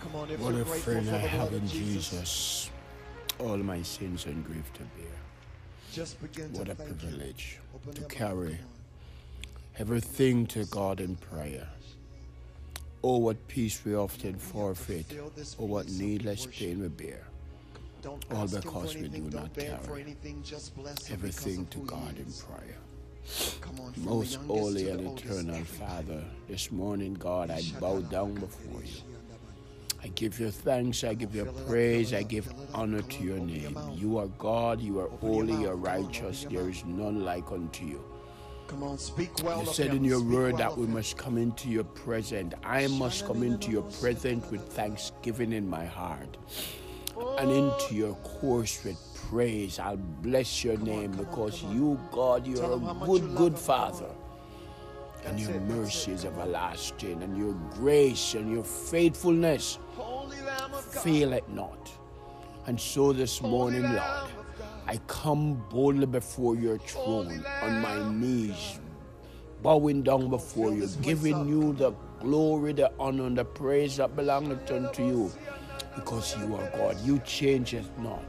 Come on, if What a friend I have in Jesus, Jesus. All my sins and grief to bear. just begin What to a privilege to carry everything to God in prayer. Oh, what peace we often forfeit. Oh, what needless pain we bear. All because we do not carry anything, just bless Everything to God in prayer. Come on, Most holy and eternal. Father, this morning, God, I bow down before you. I give you thanks, I give you Fill it up, praise, I give fill it up. honor to your name. You are God, you are holy, you are Come on, open righteous, there is none like unto you. Come on, speak well You said in your word that we must come into your presence. I must come into your presence with thanksgiving in my heart and into your course with praise. I'll bless your name because you, God, you're a him how much good, good Father. And That's your it, mercy is everlasting, and your grace and your faithfulness Holy Lamb of God. fail it not. And so this morning, Holy Lord, Lamb of I come boldly before your throne on my knees, bowing down before you, giving you the glory, the honor, and the praise that belongeth unto you, because you are God. You change it not.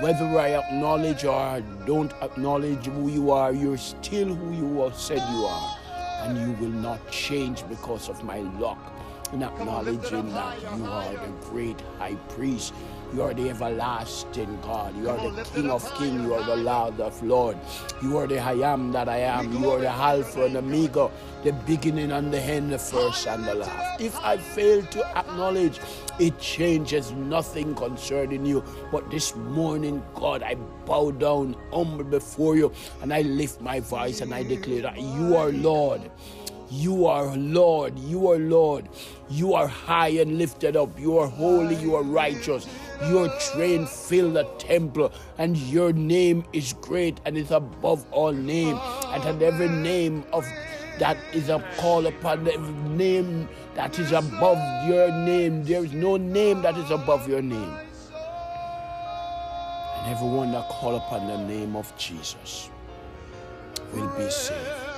Whether I acknowledge or don't acknowledge who you are, you're still who you have said you are, and you will not change because of my luck in on, lift it up acknowledging that you are the great high priest. You are the everlasting God. You are the King of Kings. You are the. Lord of Lord. You are the I am that I am. You are the Alpha and Omega, the beginning and the end, the first and the last. If I fail to acknowledge, it changes nothing concerning you. But this morning, God, I bow down humble before you and I lift my voice and I declare that you are Lord. You are Lord, you are Lord. You are high and lifted up. You are holy, you are righteous. Your train fill the temple, and your name is great and is above all name. And at every name of that is a call upon every name that is above your name. There is no name that is above your name. And everyone that call upon the name of Jesus will be saved.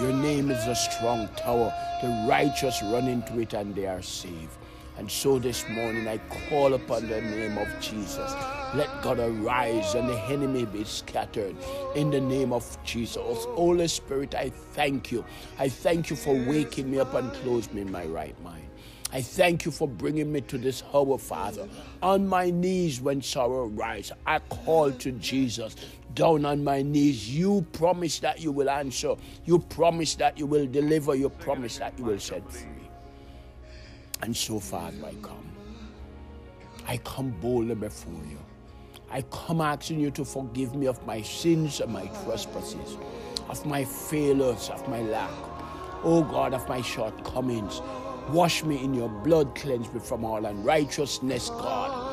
Your name is a strong tower. The righteous run into it and they are saved. And so this morning I call upon the name of Jesus. Let God arise and the enemy be scattered in the name of Jesus. Holy Spirit, I thank you. I thank you for waking me up and closing me in my right mind. I thank you for bringing me to this hour, Father. On my knees when sorrow rises, I call to Jesus. Down on my knees, you promise that you will answer. You promise that you will deliver. You promise that you will set free. And so, Father, I come. I come boldly before you. I come asking you to forgive me of my sins and my trespasses, of my failures, of my lack. Oh God, of my shortcomings. Wash me in your blood, cleanse me from all unrighteousness, God.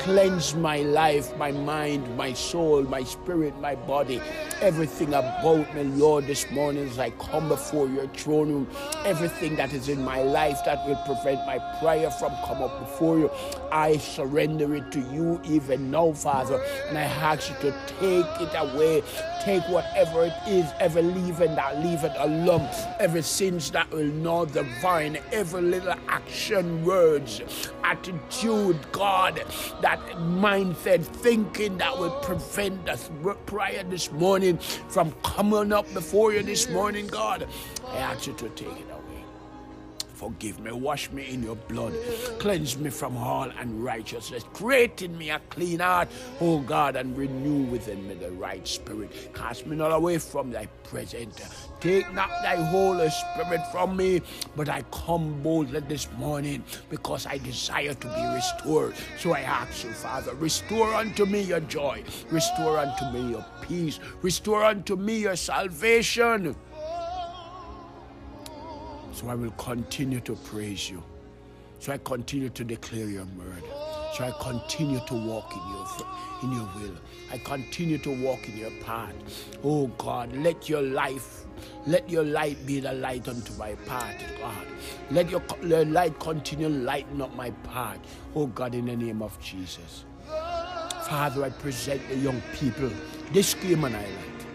Cleanse my life, my mind, my soul, my spirit, my body, everything about me, Lord, this morning as I come before your throne room. Everything that is in my life that will prevent my prayer from come up before you, I surrender it to you even now, Father, and I ask you to take it away. Take whatever it is, every leaven that leaveth a lump, every sins that will gnaw the vine, every little action, words, attitude, God, that mindset, thinking that will prevent us prayer this morning from coming up before you this morning, God. I ask you to take it away. Forgive me, wash me in your blood, cleanse me from all unrighteousness, create in me a clean heart, O God, and renew within me the right spirit. Cast me not away from thy presence. Take not thy Holy Spirit from me, but I come boldly this morning because I desire to be restored. So I ask you, Father, restore unto me your joy, restore unto me your peace, restore unto me your salvation. So I will continue to praise you. So I continue to declare your word. So I continue to walk in your in your will. I continue to walk in your path. Oh God, let your life, let your light be the light unto my path, God. Let your, your light continue lighting up my path. Oh God, in the name of Jesus. Father, I present the young people, this Cayman Island,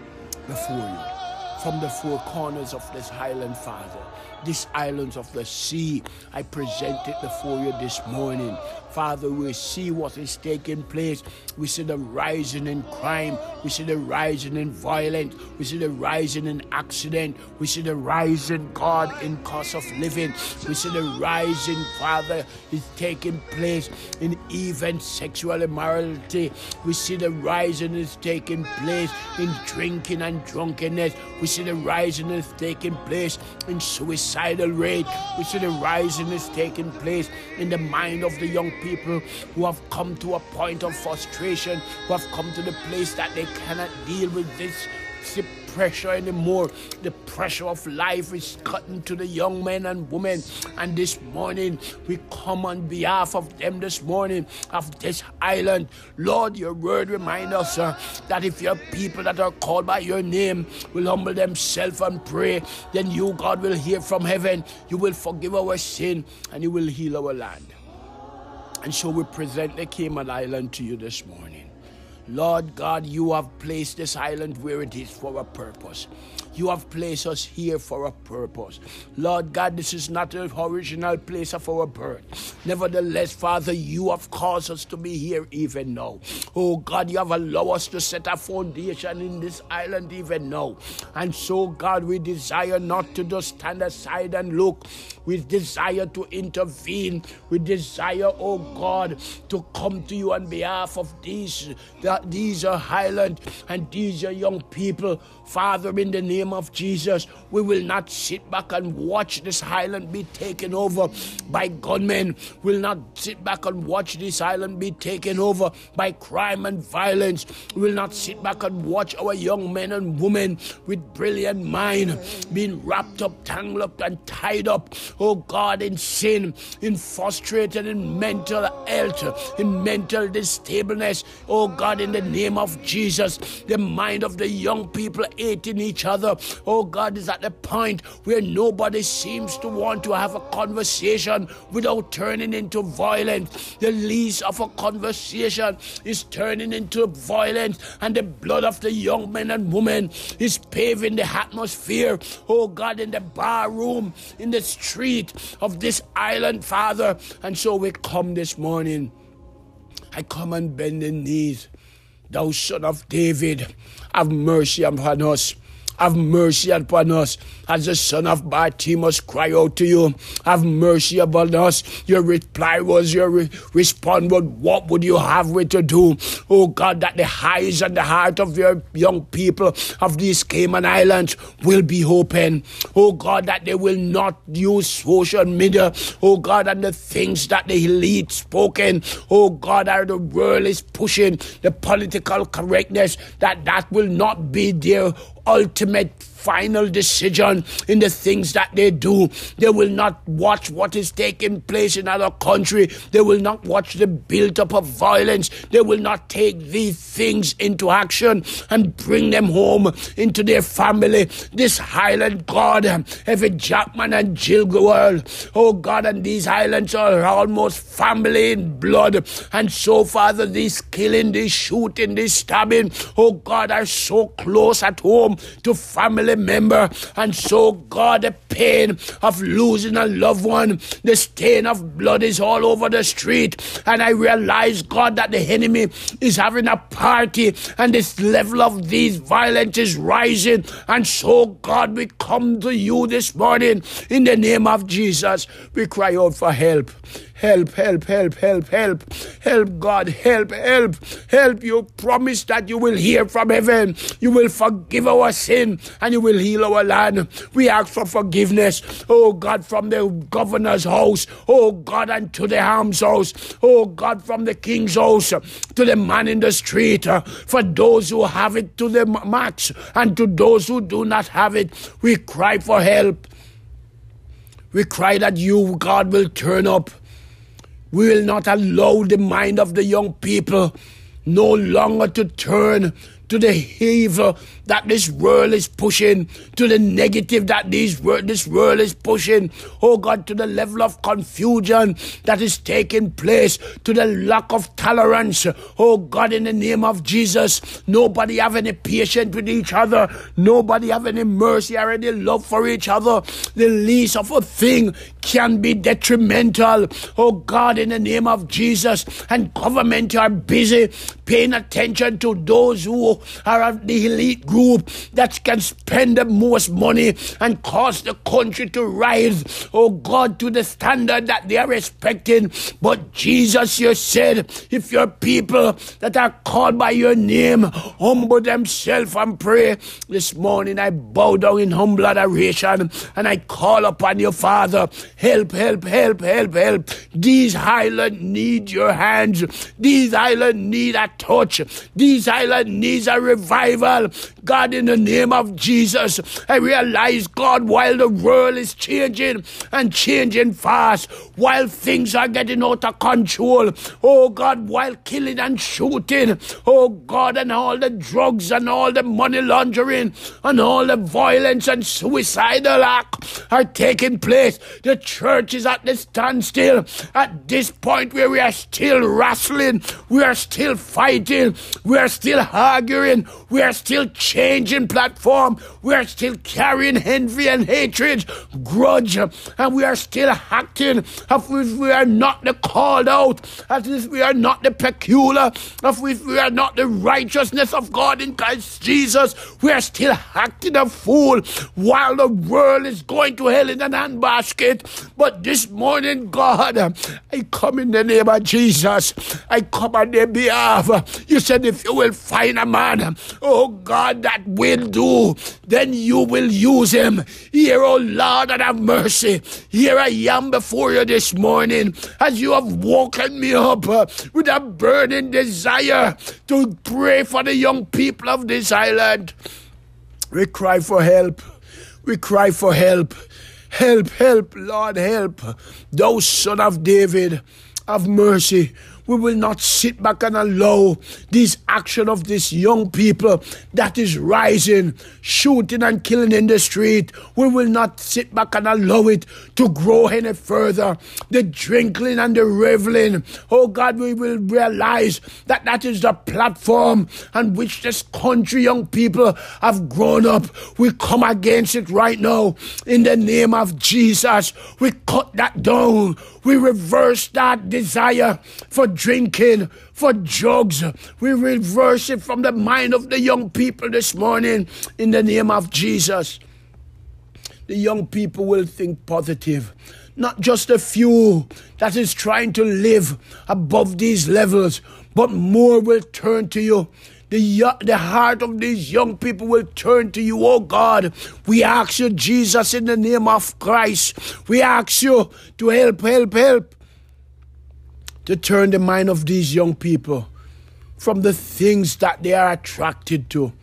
before you. from the four corners of this island, Father. These islands of the sea, I present it before you this morning. Father, we see what is taking place. We see the rising in crime. We see the rising in violence. We see the rising in accident. We see the rising, God, in cost of living. We see the rising, Father, is taking place in even sexual immorality. We see the rising is taking place in drinking and drunkenness. We see the rising is taking place in suicidal rate. We see the rising is taking place in the mind of the young people who have come to a point of frustration, who have come to the place that they cannot deal with this pressure anymore. The pressure of life is cutting to the young men and women. And this morning, we come on behalf of them this morning, of this island. Lord, your word reminds us uh, that if your people that are called by your name will humble themselves and pray, then you, God, will hear from heaven. You will forgive our sin and you will heal our land. And so we present the Cayman Island to you this morning. Lord God, you have placed this island where it is for a purpose. You have placed us here for a purpose. Lord God, this is not the original place of our birth. Nevertheless, Father, you have caused us to be here even now. Oh God, you have allowed us to set a foundation in this island even now. And so, God, we desire not to just stand aside and look. We desire to intervene. We desire, oh God, to come to you on behalf of these, that these uh, are Highland and these are young people. Father, in the name of Jesus, we will not sit back and watch this island be taken over by gunmen. We'll not sit back and watch this island be taken over by crime and violence. We'll not sit back and watch our young men and women with brilliant mind being wrapped up, tangled up, and tied up, oh God, in sin, in frustrated, in mental health, in mental disableness, oh God, in the name of Jesus. The mind of the young people hating each other, oh God, is at the point where nobody seems to want to have a conversation without turning into violence. The least of a conversation is turning into violence, and the blood of the young men and women is paving the atmosphere, oh God, in the bar room, in the street of this island, Father. And so we come this morning. I come and bend the knees Thou son of David, have mercy upon us. Have mercy upon us. As the son of Bartimaeus cry out to you, have mercy upon us. Your reply was, your re- response was, what would you have me to do? Oh God, that the eyes and the heart of your young people of these Cayman Islands will be open. Oh God, that they will not use social media. Oh God, and the things that the elite spoken. Oh God, that the world is pushing the political correctness, that that will not be their ultimate final decision in the things that they do. They will not watch what is taking place in other country. They will not watch the build up of violence. They will not take these things into action and bring them home into their family. This Highland God, every Jackman and Jill World, oh God, and these islands are almost family in blood. And so, Father, this killing, this shooting, this stabbing, oh God, are so close at home to family remember. And so, God, the pain of losing a loved one, the stain of blood is all over the street. And I realize, God, that the enemy is having a party and this level of these violence is rising. And so, God, we come to you this morning in the name of Jesus. We cry out for help. Help, help, help, help, help. Help, God, help, help, help. You promise that you will hear from heaven. You will forgive our sin and you will heal our land. We ask for forgiveness, oh God, from the governor's house, oh God, and to the arms house, oh God, from the king's house to the man in the street, uh, for those who have it to the max and to those who do not have it. We cry for help. We cry that you, God, will turn up we will not allow the mind of the young people no longer to turn to the evil that this world is pushing, to the negative that world, this world is pushing. Oh God, to the level of confusion that is taking place, to the lack of tolerance. Oh God, in the name of Jesus, nobody have any patience with each other. Nobody have any mercy or any love for each other. The least of a thing can be detrimental. Oh God, in the name of Jesus, and government are busy paying attention to those who are of the elite group that can spend the most money and cause the country to rise, oh God, to the standard that they are expecting. But Jesus, you said, if your people that are called by your name humble themselves and pray, this morning I bow down in humble adoration and I call upon you, Father. Help, help, help, help, help. These islands need your hands. These islands need a touch. These islands needs a revival. God, in the name of Jesus, I realize, God, while the world is changing and changing fast, while things are getting out of control, oh God, while killing and shooting, oh God, and all the drugs and all the money laundering and all the violence and suicidal act are taking place, the church is at the standstill. At this point where we are still wrestling, we are still fighting, we are still arguing, we are still changing platform, we are still carrying envy and hatred, grudge, and we are still acting as if we are not the called out, as if we are not the peculiar, as if we are not the righteousness of God in Christ Jesus. We are still acting a fool while the world is going to hell in an handbasket. But this morning, God, I come in the name of Jesus. I come on their behalf. You said if you will find a man, oh God, that will do, then you will use him. Here, oh Lord, and have mercy. Here I am before you this morning as you have woken me up with a burning desire to pray for the young people of this island. We cry for help. We cry for help. Help, help, Lord, help. Thou son of David, have mercy. We will not sit back and allow this action of these young people that is rising, shooting and killing in the street. We will not sit back and allow it to grow any further. The drinking and the reveling. Oh God, we will realize that that is the platform on which this country young people have grown up. We come against it right now in the name of Jesus. We cut that down. We reverse that desire for drinking, for drugs. We reverse it from the mind of the young people this morning in the name of Jesus. The young people will think positive. Not just a few that is trying to live above these levels, but more will turn to you the, the heart of these young people will turn to you, oh God. We ask you, Jesus, in the name of Christ, we ask you to help, help, help to turn the mind of these young people from the things that they are attracted to.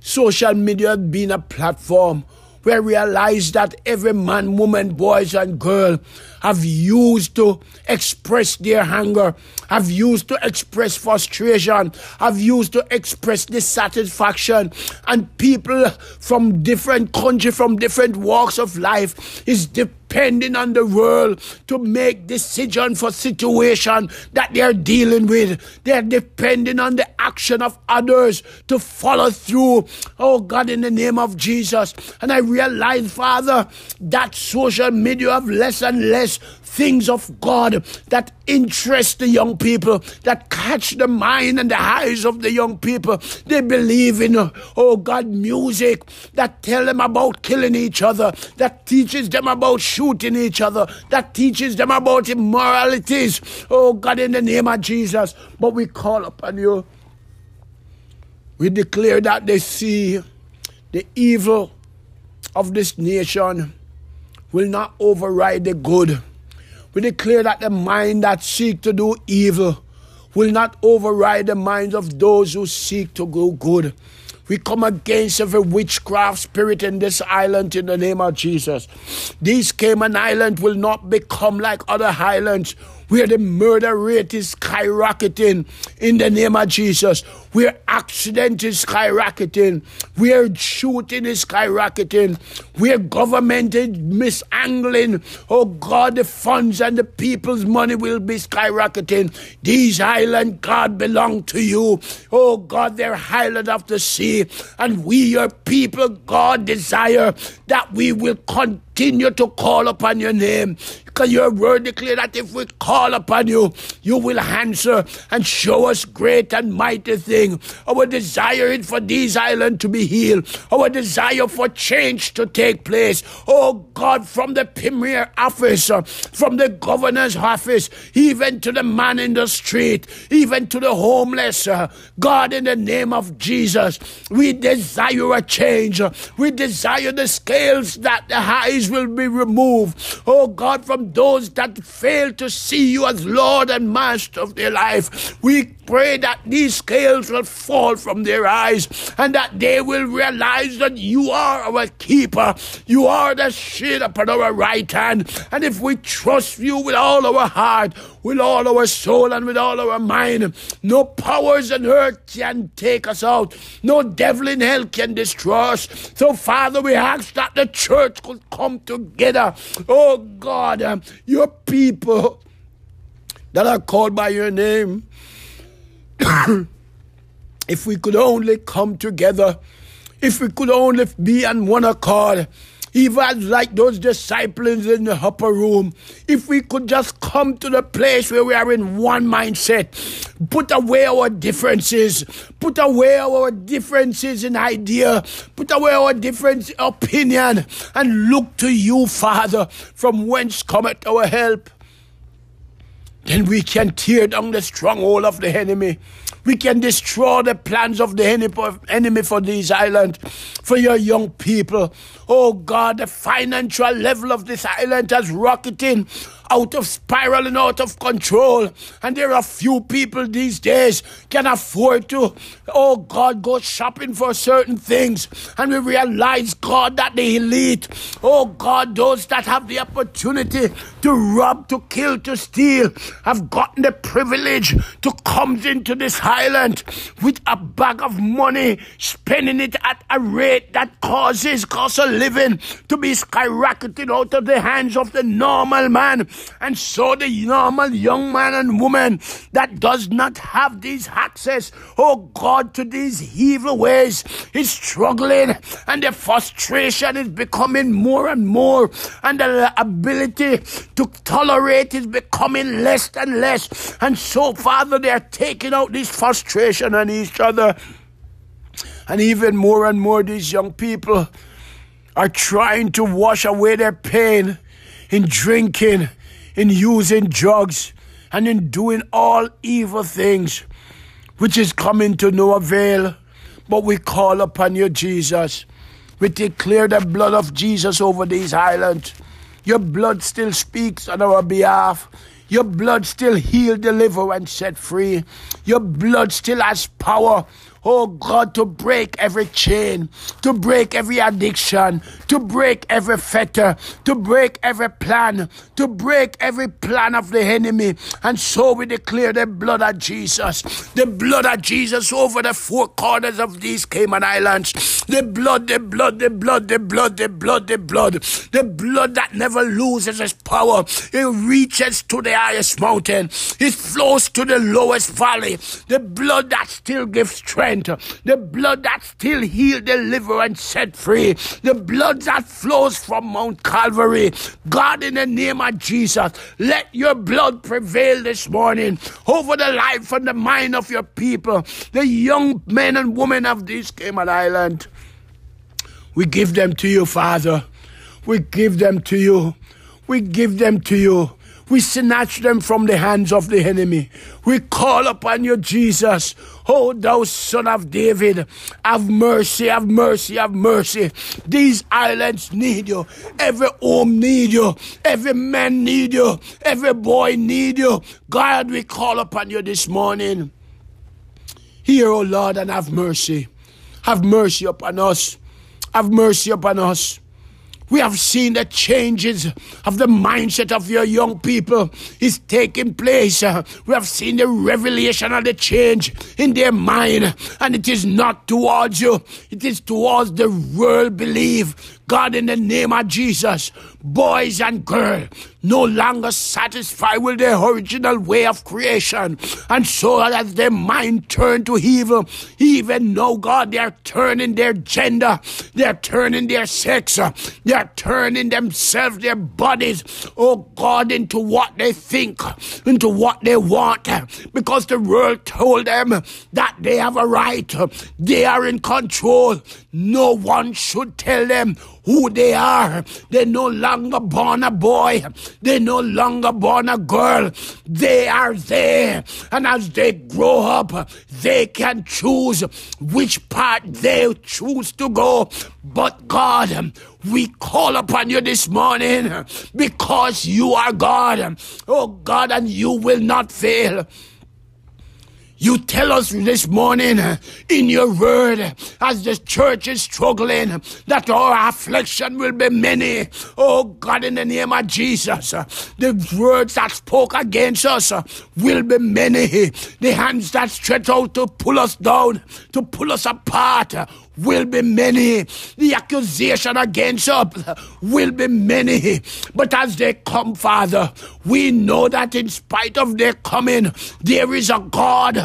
Social media been a platform where we realize that every man, woman, boys, and girl have used to express their hunger, have used to express frustration, have used to express dissatisfaction, and people from different countries, from different walks of life is depending on the world to make decision for situation that they're dealing with. They're depending on the action of others to follow through. Oh God, in the name of Jesus. And I realize, Father, that social media have less and less things of God that interest the young people, that catch the mind and the eyes of the young people. They believe in, oh God, music that tell them about killing each other, that teaches them about shooting each other, that teaches them about immoralities. Oh God, in the name of Jesus. But we call upon you. We declare that they see the evil of this nation will not override the good. We declare that the mind that seek to do evil will not override the minds of those who seek to do good. We come against every witchcraft spirit in this island in the name of Jesus. This Cayman Island will not become like other islands where the murder rate is skyrocketing in the name of Jesus. where accident is skyrocketing, where shooting is skyrocketing, where government is misangling. Oh God, the funds and the people's money will be skyrocketing. These islands, God, belong to you. Oh God, they're highland of the sea, and we, your people, God, desire that we will continue to call upon your name. Because your word declare that if we call upon you, you will answer and show us great and mighty thing. Our desire is for these islands to be healed. Our desire for change to take place. Oh God, from the premier office, uh, from the governor's office, even to the man in the street, even to the homeless. Uh, God, in the name of Jesus, we desire a change. We desire the scales that the highs will be removed. Oh God, from those that fail to see you as Lord and Master of their life. We pray that these scales will fall from their eyes and that they will realize that you are our keeper. You are the shield upon our right hand. And if we trust you with all our heart, with all our soul, and with all our mind, no powers on earth can take us out. No devil in hell can destroy us. So, Father, we ask that the church could come together. Oh God, um, your people that are called by your name. if we could only come together, if we could only be on one accord, even like those disciples in the upper room, if we could just come to the place where we are in one mindset, put away our differences, put away our differences in idea, put away our different opinion, and look to you, Father, from whence cometh our help then we can tear down the stronghold of the enemy. We can destroy the plans of the enemy for these islands, for your young people. Oh God, the financial level of this island has rocketing out of spiral and out of control. And there are few people these days can afford to, oh God, go shopping for certain things. And we realize, God, that the elite, oh God, those that have the opportunity to rob, to kill, to steal, have gotten the privilege to come into this island with a bag of money, spending it at a rate that causes cost of living to be skyrocketing out of the hands of the normal man. And so the normal young man and woman that does not have these access, oh God, to these evil ways is struggling and the frustration is becoming more and more and the ability to tolerate is becoming less and less. And so, Father, they are taking out this frustration on each other. And even more and more, these young people are trying to wash away their pain in drinking, in using drugs, and in doing all evil things, which is coming to no avail. But we call upon you, Jesus. We declare the blood of Jesus over these islands. Your blood still speaks on our behalf. Your blood still heal, deliver, and set free. Your blood still has power oh God, to break every chain, to break every addiction, to break every fetter, to break every plan, to break every plan of the enemy. And so we declare the blood of Jesus, the blood of Jesus over the four corners of these Cayman Islands. The blood, the blood, the blood, the blood, the blood, the blood, the blood that never loses its power. It reaches to the highest mountain, it flows to the lowest valley. The blood that still gives strength the blood that still heal, deliver, and set free, the blood that flows from Mount Calvary. God, in the name of Jesus, let your blood prevail this morning over the life and the mind of your people, the young men and women of this Cayman Island. We give them to you, Father. We give them to you. We give them to you. We snatch them from the hands of the enemy. We call upon you, Jesus. Oh, thou son of David, have mercy, have mercy, have mercy. These islands need you. Every home need you. Every man need you. Every boy need you. God, we call upon you this morning. Hear, O oh Lord, and have mercy. Have mercy upon us. Have mercy upon us. We have seen the changes of the mindset of your young people is taking place. We have seen the revelation of the change in their mind, and it is not towards you, it is towards the world believe. God, in the name of Jesus, boys and girls no longer satisfied with their original way of creation. And so as their mind turned to evil, even though God, they're turning their gender, they're turning their sex, they're turning themselves, their bodies, oh God, into what they think, into what they want, because the world told them that they have a right, they are in control. No one should tell them who they are. They're no longer born a boy. They're no longer born a girl. They are there. And as they grow up, they can choose which path they choose to go. But God, we call upon you this morning because you are God. Oh God, and you will not fail. You tell us this morning uh, in your word, as the church is struggling, that our affliction will be many. Oh God, in the name of Jesus, uh, the words that spoke against us uh, will be many. The hands that stretch out to pull us down, to pull us apart, will be many. The accusation against us will be many. But as they come, Father, we know that in spite of their coming, there is a God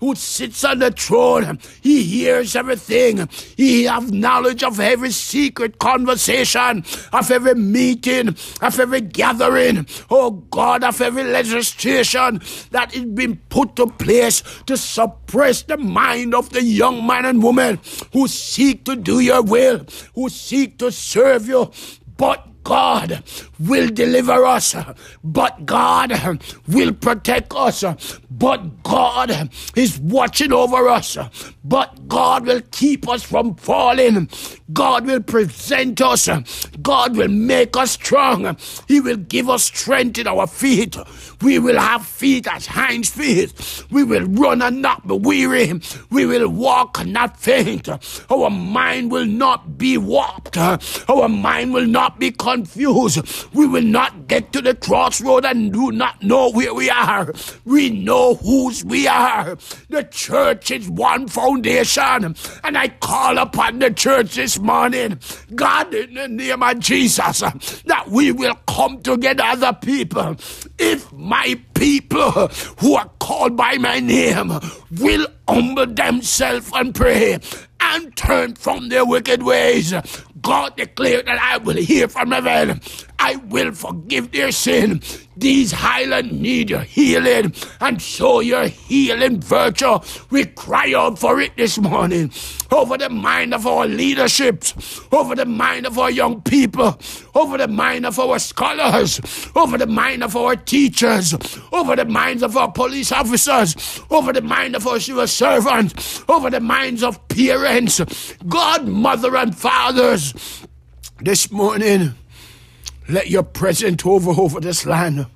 who sits on the throne. He hears everything. He have knowledge of every secret conversation, of every meeting, of every gathering. Oh God, of every legislation that is being put to place to suppress the mind of the young man and woman who seek to do your will, who seek to serve you. But God will deliver us, but God will protect us, but God is watching over us, but God will keep us from falling. God will present us, God will make us strong. He will give us strength in our feet. We will have feet as hinds feet. We will run and not be weary. We will walk and not faint. Our mind will not be warped. Our mind will not be confused. We will not get to the crossroad and do not know where we are. We know whose we are. The church is one foundation. And I call upon the church this morning, God, in the name of Jesus, that we will come together as a people. If my people who are called by my name will humble themselves and pray and turn from their wicked ways. God declared that I will hear from heaven. I will forgive their sin. These highland need your healing, and so your healing virtue. We cry out for it this morning over the mind of our leaderships, over the mind of our young people, over the mind of our scholars, over the mind of our teachers, over the minds of our police officers, over the mind of our civil servants, over the minds of parents, God, mother, and fathers. This morning, let your presence hover over this land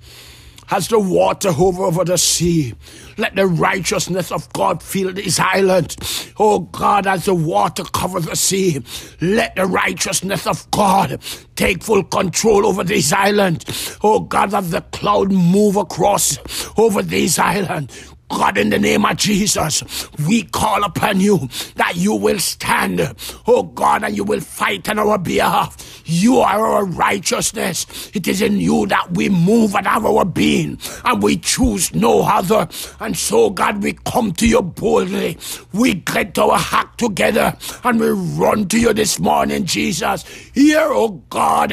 as the water hover over the sea. Let the righteousness of God fill this island. Oh God, as the water covers the sea, let the righteousness of God take full control over this island. Oh God, as the cloud move across over this island. God, in the name of Jesus, we call upon you that you will stand, oh God, and you will fight on our behalf. You are our righteousness. It is in you that we move and have our being, and we choose no other. And so, God, we come to you boldly. We get our act together and we run to you this morning, Jesus. Hear, O God,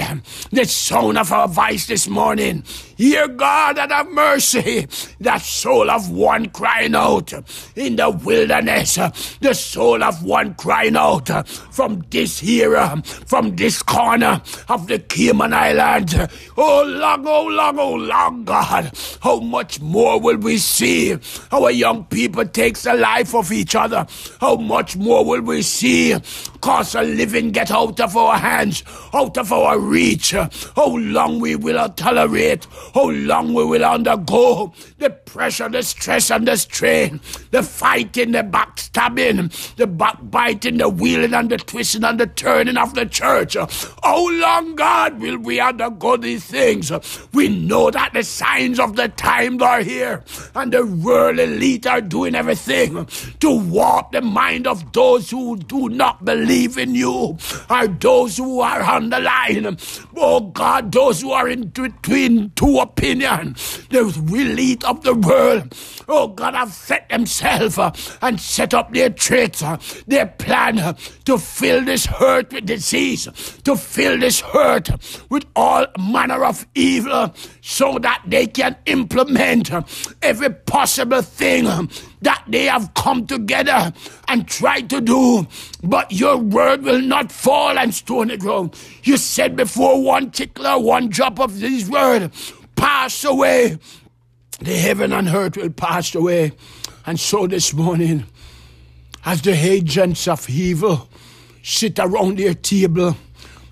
the sound of our voice this morning. Hear, God, and have mercy. That soul of one crying out in the wilderness, the soul of one crying out from this here, from this corner of the Cayman Islands. Oh, long, oh, long, oh, long, God. How much more will we see our young people takes the life of each other? How much more will we see Cause the living get out of our hands, out of our reach. How long we will tolerate, how long we will undergo the pressure, the stress, and the strain, the fighting, the backstabbing, the backbiting, the wheeling, and the twisting, and the turning of the church. How long, God, will we undergo these things? We know that the signs of the times are here, and the world elite are doing everything to warp the mind of those who do not believe in you, are those who are on the line. Oh God, those who are in between two opinions, the elite of the world, oh God, have set themselves uh, and set up their traits, uh, their plan uh, to fill this hurt with disease, to fill this hurt with all manner of evil, so that they can implement every possible thing that they have come together and tried to do. But your word will not fall and stone the ground. You said before one tickler, one drop of this word pass away, the heaven and earth will pass away. And so this morning, as the agents of evil sit around their table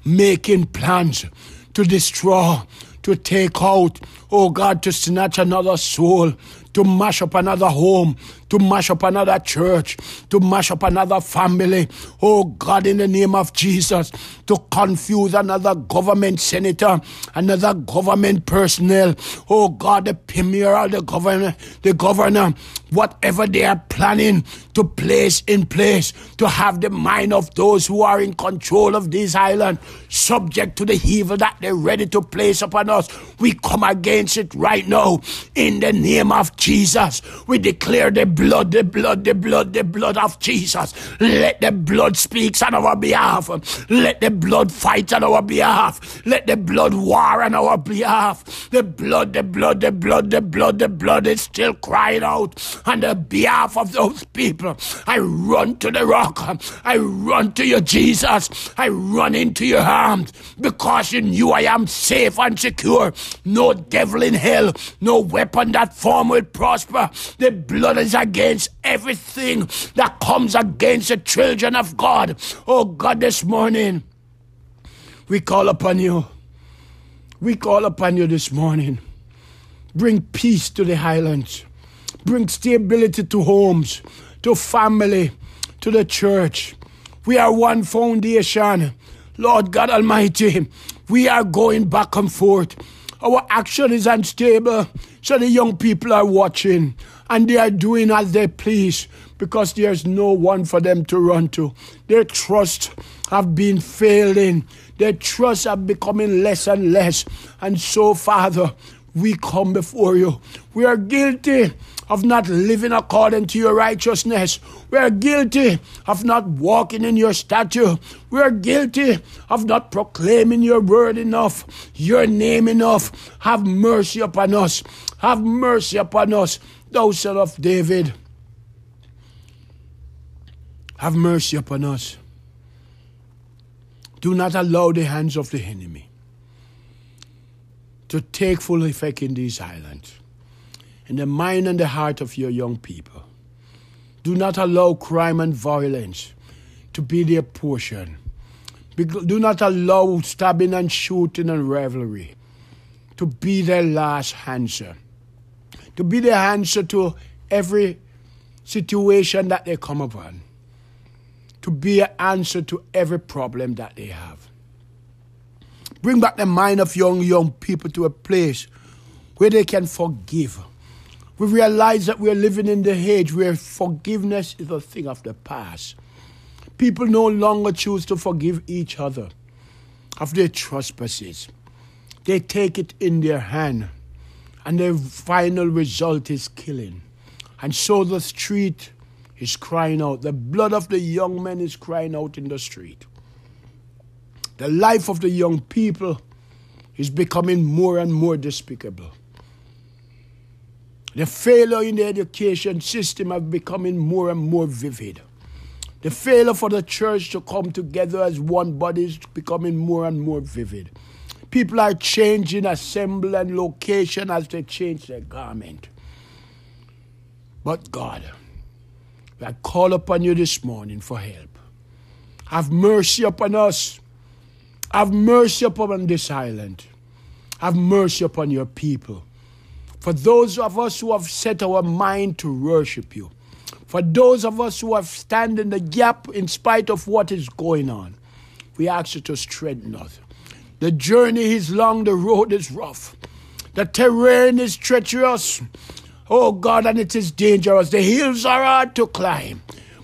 making plans to destroy, to take out, oh God, to snatch another soul, to mash up another home, to mash up another church, to mash up another family. Oh God, in the name of Jesus, to confuse another government senator, another government personnel. Oh God, the premier the governor, the governor, whatever they are planning to place in place to have the mind of those who are in control of this island subject to the evil that they're ready to place upon us. We come against it right now in the name of Jesus. We declare the blood, the blood, the blood, the blood of Jesus. Let the blood speak on our behalf. Let the blood fight on our behalf. Let the blood war on our behalf. The blood, the blood, the blood, the blood, the blood is still crying out on the behalf of those people. I run to the rock. I run to you, Jesus. I run into your arms because in you I am safe and secure. No devil in hell, no weapon that form will prosper. The blood is against everything that comes against the children of God. Oh God, this morning, we call upon you. We call upon you this morning. Bring peace to the highlands. Bring stability to homes, to family, to the church. We are one foundation. Lord God Almighty, we are going back and forth. Our action is unstable, so the young people are watching and they are doing as they please because there's no one for them to run to. Their trust have been failing. Their trust have becoming less and less. And so, Father, we come before you. We are guilty of not living according to your righteousness. We are guilty of not walking in your statute. We are guilty of not proclaiming your word enough, your name enough. Have mercy upon us. Have mercy upon us, thou son of David. Have mercy upon us. Do not allow the hands of the enemy to take full effect in these islands, in the mind and the heart of your young people. Do not allow crime and violence to be their portion. Do not allow stabbing and shooting and revelry to be their last answer, to be the answer to every situation that they come upon, to be an answer to every problem that they have. Bring back the mind of young, young people to a place where they can forgive. We realize that we're living in the age where forgiveness is a thing of the past. People no longer choose to forgive each other of their trespasses. They take it in their hand, and the final result is killing. And so the street is crying out. The blood of the young men is crying out in the street. The life of the young people is becoming more and more despicable. The failure in the education system is becoming more and more vivid. The failure for the church to come together as one body is becoming more and more vivid. People are changing assembly and location as they change their garment. But God, I call upon you this morning for help. Have mercy upon us. Have mercy upon this island. Have mercy upon your people. For those of us who have set our mind to worship you, for those of us who have stand in the gap in spite of what is going on, we ask you to strengthen us. The journey is long, the road is rough, the terrain is treacherous. Oh God, and it is dangerous. The hills are hard to climb.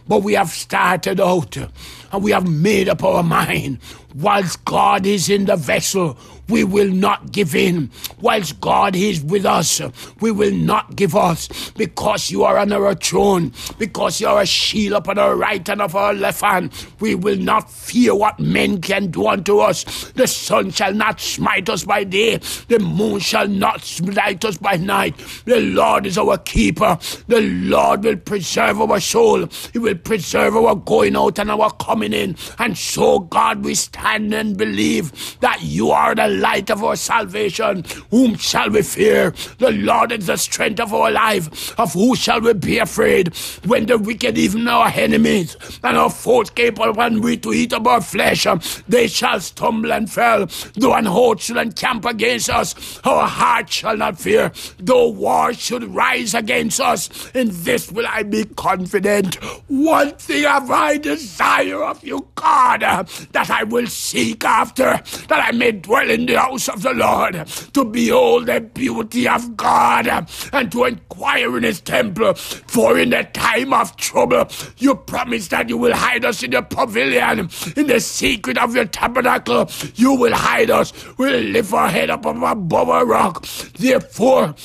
But we have started out and we have made up our mind. Whilst God is in the vessel, we will not give in. Whilst God is with us, we will not give us because you are on our throne, because you are a shield upon our right and of our left hand. We will not fear what men can do unto us. The sun shall not smite us by day, the moon shall not smite us by night. The Lord is our keeper. The Lord will preserve our soul. He will preserve our going out and our coming in. And so, God, we stand and believe that you are the light of our salvation. Whom shall we fear? The Lord is the strength of our life. Of who shall we be afraid? When the wicked, even our enemies, and our foes came upon we to eat of our flesh, they shall stumble and fall. Though an host should encamp against us, our heart shall not fear. Though war should rise against us, in this will I be confident. One thing have I desire of you, God, that I will seek after, that I may dwell in the house of the Lord, to behold the beauty of God, and to inquire in his temple. For in the time of trouble, you promise that you will hide us in the pavilion, in the secret of your tabernacle. You will hide us. We'll lift our head up above a rock. Therefore,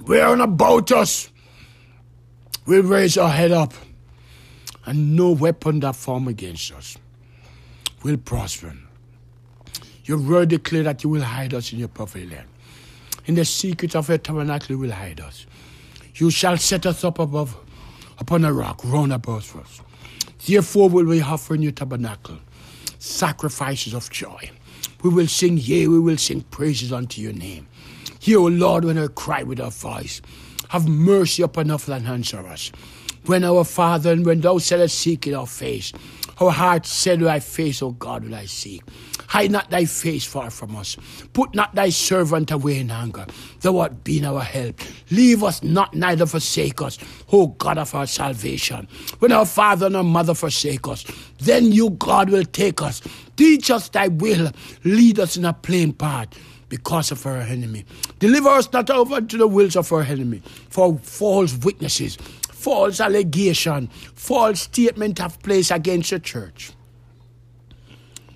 round about us, we'll raise our head up, and no weapon that form against us will prosper. Your word declare that you will hide us in your pavilion. In the secret of your tabernacle you will hide us. You shall set us up above upon a rock round about us. Therefore will we offer in your tabernacle sacrifices of joy. We will sing, yea, we will sing praises unto your name. Hear, O Lord, when I cry with our voice. Have mercy upon us and answer us. When our Father, and when thou saidst, seek in our face, our heart said, Thy face, O God, will I seek. Hide not thy face far from us. Put not thy servant away in anger. Thou art been our help. Leave us not, neither forsake us, O God of our salvation. When our father and our mother forsake us, then you, God, will take us. Teach us thy will. Lead us in a plain path because of our enemy. Deliver us not over to the wills of our enemy, for false witnesses, false allegation, false statement have placed against the church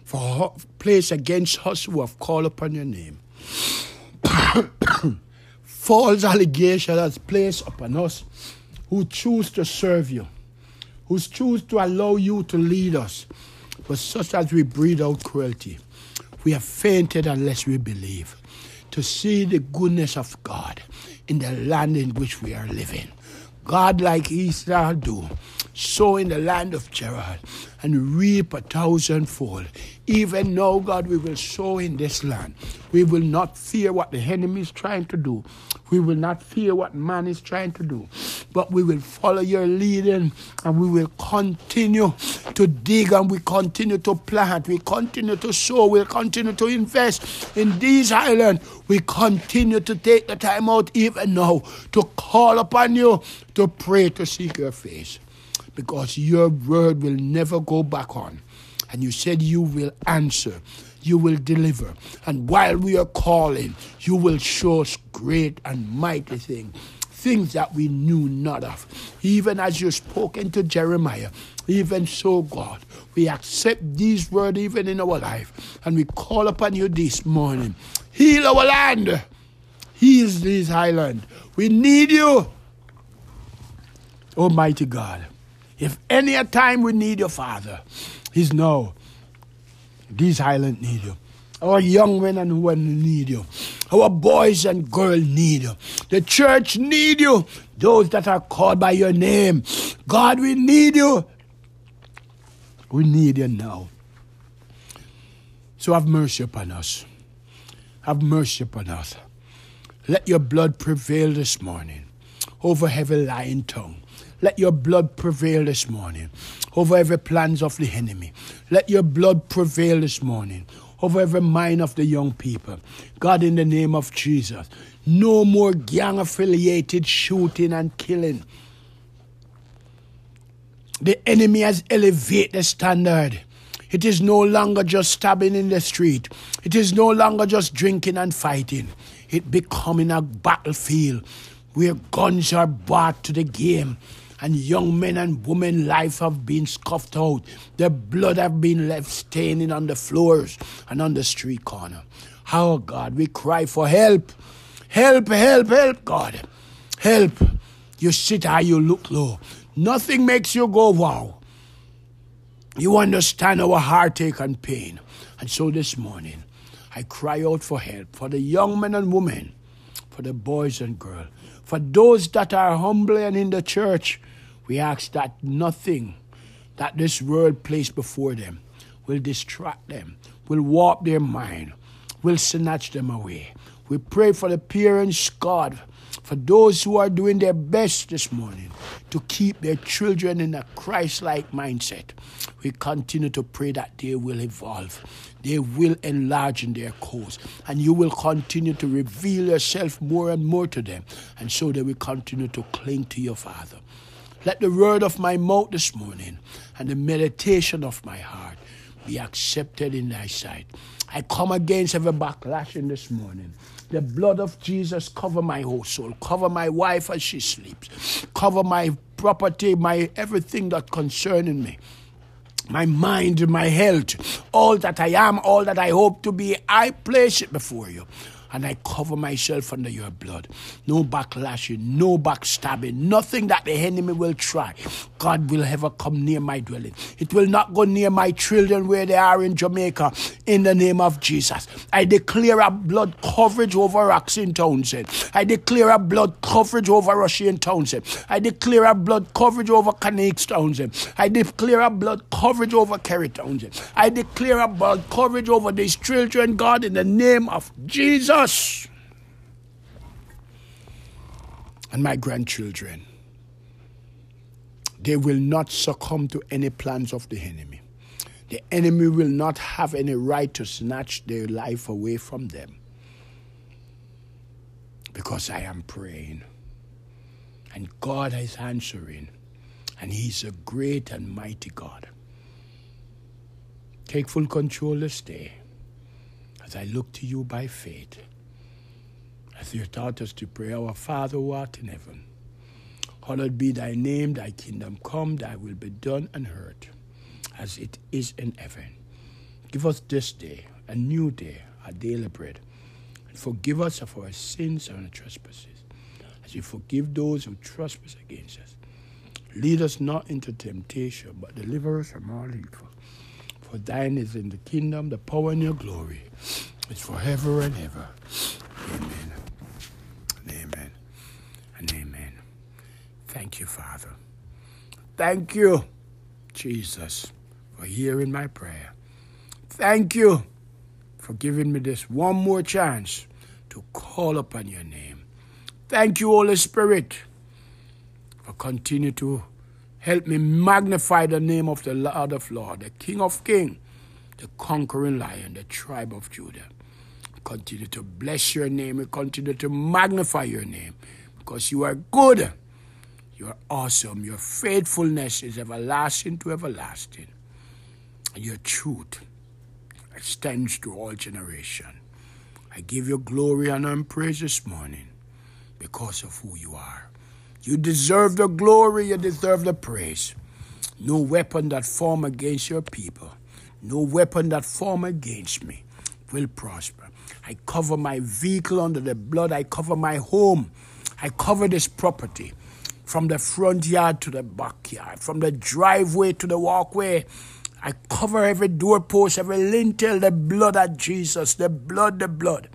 for place against us who have called upon your name. False allegation has placed upon us who choose to serve you, who choose to allow you to lead us, but such as we breathe out cruelty. We have fainted unless we believe to see the goodness of God in the land in which we are living. God, like Israel, do sow in the land of Gerar and reap a thousandfold. Even now, God, we will sow in this land. We will not fear what the enemy is trying to do. We will not fear what man is trying to do. But we will follow your leading and we will continue to dig and we continue to plant. We continue to sow. We'll continue to invest in these islands. We continue to take the time out even now to call upon you, to pray, to seek your face because your word will never go back on. And you said you will answer, you will deliver. And while we are calling, you will show us great and mighty things, things that we knew not of. Even as you spoke into Jeremiah, even so, God, we accept these words even in our life. And we call upon you this morning. Heal our land. Heal this island. We need you. Almighty God. If any time we need your Father, He's now. These islands need you. Our young men and women need you. Our boys and girls need you. The church need you. Those that are called by your name. God, we need you. We need you now. So have mercy upon us. Have mercy upon us. Let your blood prevail this morning. over every lying tongue. Let your blood prevail this morning over every plans of the enemy. Let your blood prevail this morning over every mind of the young people. God, in the name of Jesus, no more gang affiliated shooting and killing. The enemy has elevated the standard. It is no longer just stabbing in the street. It is no longer just drinking and fighting. It becoming a battlefield where guns are brought to the game and young men and women life have been scuffed out. Their blood have been left staining on the floors and on the street corner. Oh God, we cry for help. Help, help, help, God. Help. You sit high, you look low. Nothing makes you go wow. You understand our heartache and pain. And so this morning, I cry out for help for the young men and women, for the boys and girls, for those that are humble and in the church. We ask that nothing that this world placed before them will distract them, will warp their mind, will snatch them away. We pray for the parents, God, for those who are doing their best this morning to keep their children in a Christ like mindset. We continue to pray that they will evolve, they will enlarge in their cause, and you will continue to reveal yourself more and more to them, and so they will continue to cling to your Father. Let the word of my mouth this morning and the meditation of my heart be accepted in thy sight. I come against every backlash in this morning. The blood of Jesus cover my whole soul, cover my wife as she sleeps, cover my property, my everything that concerning me. My mind, my health, all that I am, all that I hope to be, I place it before you and I cover myself under your blood. No backlashing, no backstabbing, nothing that the enemy will try. God will ever come near my dwelling. It will not go near my children where they are in Jamaica in the name of Jesus. I declare a blood coverage over Roxin Townsend. I declare a blood coverage over Russian Townsend. I declare a blood coverage over Canucks Townsend. I declare a blood coverage over Kerry Townsend. I declare a blood coverage over these children, God, in the name of Jesus us and my grandchildren. They will not succumb to any plans of the enemy. The enemy will not have any right to snatch their life away from them. Because I am praying. And God is answering. And He's a great and mighty God. Take full control this day as I look to you by faith as you taught us to pray, Our Father who art in heaven, hallowed be thy name, thy kingdom come, thy will be done on earth as it is in heaven. Give us this day, a new day, our daily bread, and forgive us of our sins and our trespasses, as you forgive those who trespass against us. Lead us not into temptation, but deliver us from all evil. For thine is in the kingdom, the power, and your glory. It's forever and ever. Amen amen and amen. Thank you, Father. Thank you, Jesus, for hearing my prayer. Thank you for giving me this one more chance to call upon your name. Thank you, Holy Spirit, for continue to help me magnify the name of the Lord of Lords, the King of Kings, the conquering lion, the tribe of Judah continue to bless your name. We continue to magnify your name because you are good. You are awesome. Your faithfulness is everlasting to everlasting. Your truth extends to all generation. I give you glory, honor, and praise this morning because of who you are. You deserve the glory, you deserve the praise. No weapon that form against your people, no weapon that form against me will prosper. I cover my vehicle under the blood. I cover my home. I cover this property from the front yard to the backyard, from the driveway to the walkway. I cover every doorpost, every lintel, the blood of Jesus, the blood, the blood.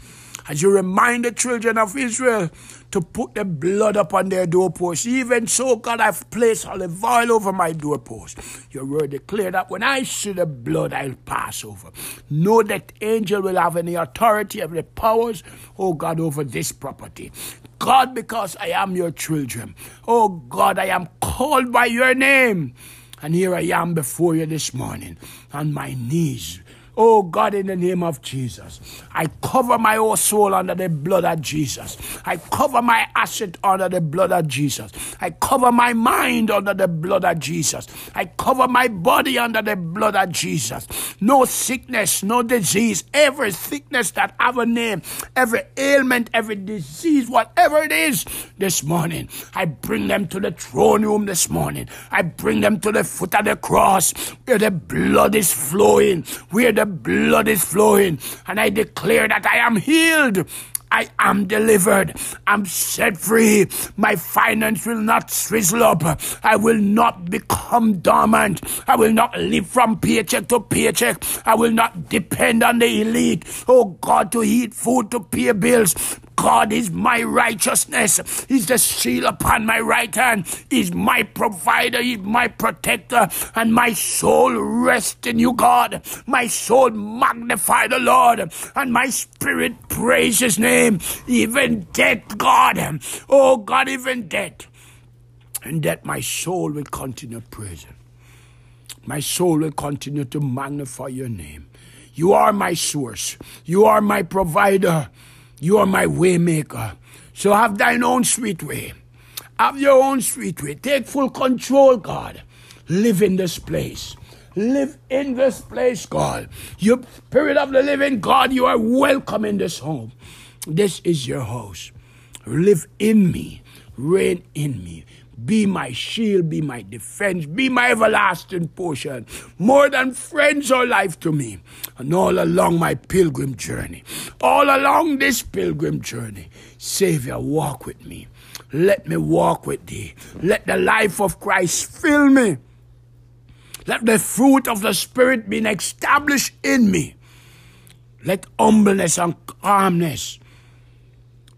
As you remind the children of Israel to put the blood upon their doorposts. Even so, God, I've placed olive oil over my doorpost. Your word declare that when I see the blood, I'll pass over. Know that angel will have any authority, any powers, oh God, over this property. God, because I am your children. Oh God, I am called by your name. And here I am before you this morning on my knees Oh God, in the name of Jesus, I cover my whole soul under the blood of Jesus. I cover my asset under the blood of Jesus. I cover my mind under the blood of Jesus. I cover my body under the blood of Jesus. No sickness, no disease, every sickness that have a name, every ailment, every disease, whatever it is, this morning, I bring them to the throne room this morning. I bring them to the foot of the cross where the blood is flowing, where the blood is flowing, and I declare that I am healed. I am delivered. I'm set free. My finance will not swizzle up. I will not become dormant. I will not live from paycheck to paycheck. I will not depend on the elite. Oh God, to eat food, to pay bills. God is my righteousness. He's the shield upon my right hand. He's my provider. He's my protector. And my soul rests in you, God. My soul magnify the Lord. And my spirit praise his name. Even death, God. Oh, God, even death. And that my soul will continue praising. My soul will continue to magnify your name. You are my source. You are my provider. You are my waymaker. So have thine own sweet way. Have your own sweet way. Take full control, God. Live in this place. Live in this place, God. You spirit of the living God, you are welcome in this home. This is your house. Live in me. Reign in me. Be my shield, be my defense, be my everlasting portion, more than friends or life to me. And all along my pilgrim journey, all along this pilgrim journey, Savior, walk with me. Let me walk with thee. Let the life of Christ fill me. Let the fruit of the Spirit be established in me. Let humbleness and calmness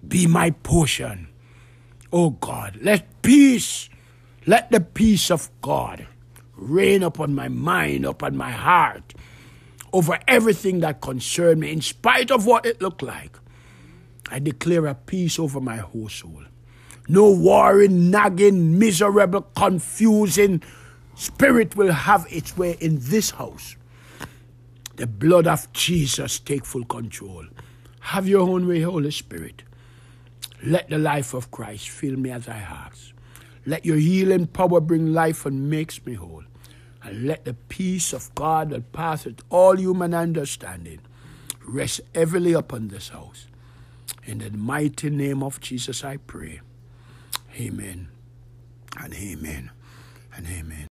be my portion. Oh God, let peace, let the peace of God reign upon my mind, upon my heart, over everything that concerned me, in spite of what it looked like. I declare a peace over my whole soul. No worrying, nagging, miserable, confusing spirit will have its way in this house. The blood of Jesus take full control. Have your own way, Holy Spirit. Let the life of Christ fill me as I ask. Let your healing power bring life and makes me whole. And let the peace of God that passeth all human understanding rest heavily upon this house. In the mighty name of Jesus I pray. Amen. And amen and amen.